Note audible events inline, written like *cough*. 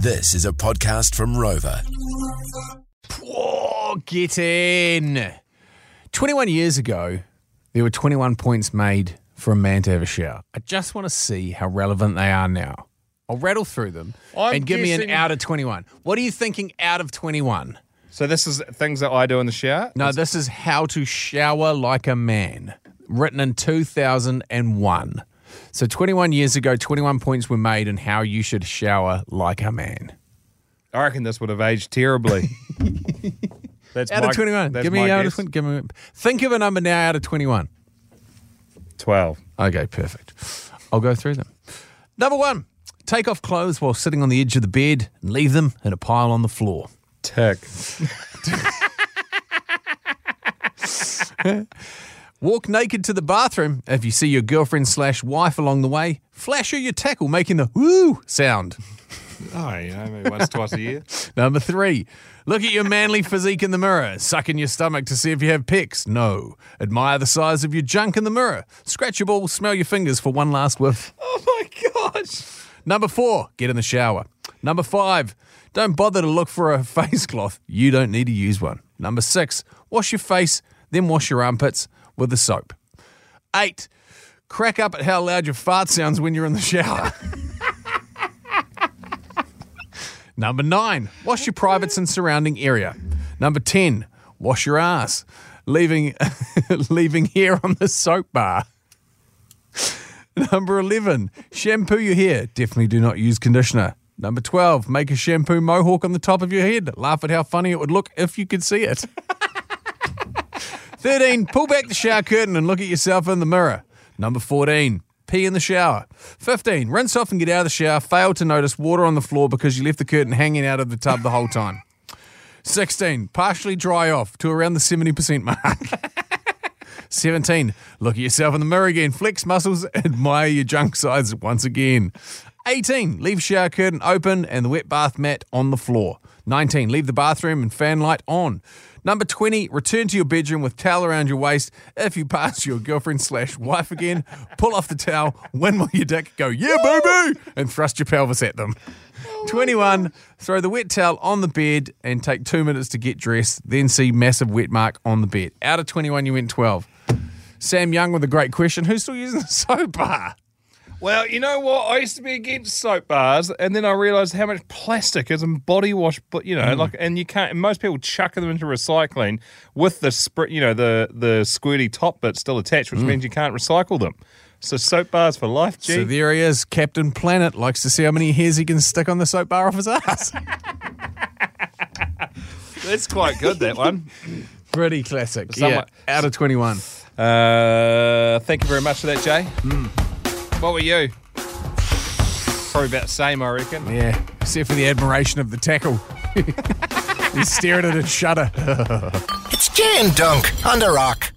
This is a podcast from Rova. Oh, get in. 21 years ago, there were 21 points made for a man to have a shower. I just want to see how relevant they are now. I'll rattle through them I'm and give me an out of 21. What are you thinking out of 21? So this is things that I do in the shower. No, this is How to Shower Like a Man, written in 2001. So 21 years ago, 21 points were made on how you should shower like a man. I reckon this would have aged terribly. *laughs* that's Out my, of 21. Give me out guess. of 20. Give me, think of a number now out of 21. Twelve. Okay, perfect. I'll go through them. Number one, take off clothes while sitting on the edge of the bed and leave them in a pile on the floor. Tick. *laughs* Walk naked to the bathroom. If you see your girlfriend slash wife along the way, flash her your tackle, making the woo sound. Oh, you know, maybe once, twice a year. *laughs* Number three, look at your manly physique in the mirror. Suck in your stomach to see if you have pecs. No. Admire the size of your junk in the mirror. Scratch your balls, smell your fingers for one last whiff. *laughs* Oh my gosh. Number four, get in the shower. Number five, don't bother to look for a *laughs* face cloth. You don't need to use one. Number six, wash your face, then wash your armpits with the soap. Eight, crack up at how loud your fart sounds when you're in the shower. *laughs* Number nine, wash your privates and surrounding area. Number 10, wash your ass, leaving, *laughs* leaving hair on the soap bar. Number 11, shampoo your hair. Definitely do not use conditioner. Number 12, make a shampoo mohawk on the top of your head. Laugh at how funny it would look if you could see it. *laughs* 13, pull back the shower curtain and look at yourself in the mirror. Number 14, pee in the shower. 15, rinse off and get out of the shower. Fail to notice water on the floor because you left the curtain hanging out of the tub the whole time. 16, partially dry off to around the 70% mark. *laughs* 17. Look at yourself in the mirror again. Flex muscles. *laughs* Admire your junk size once again. 18. Leave shower curtain open and the wet bath mat on the floor. 19. Leave the bathroom and fan light on. Number 20. Return to your bedroom with towel around your waist. If you pass your girlfriend slash wife again, pull off the towel, windmill your dick, go, yeah, baby, and thrust your pelvis at them. 21. Throw the wet towel on the bed and take two minutes to get dressed, then see massive wet mark on the bed. Out of 21, you went 12. Sam Young with a great question. Who's still using the *laughs* soap bar? Well, you know what? I used to be against soap bars, and then I realised how much plastic is in body wash. But you know, hmm. like, and you can't. And most people chuck them into recycling with the spr- you know, the the squirty top bit still attached, which hmm. means you can't recycle them. So soap bars for life. Gee, So there he is. Captain Planet likes to see how many hairs he can stick on the soap bar off his ass. *laughs* that's quite good. That one. Pretty classic. Somewhat- Yeah. Out of 21. Uh, thank you very much for that, Jay. Hmm. What were you? Probably about the same, I reckon. Yeah. Except for the admiration of the tackle. *laughs* He's staring at it and shudder. It's Jay and Dunk on the Rock.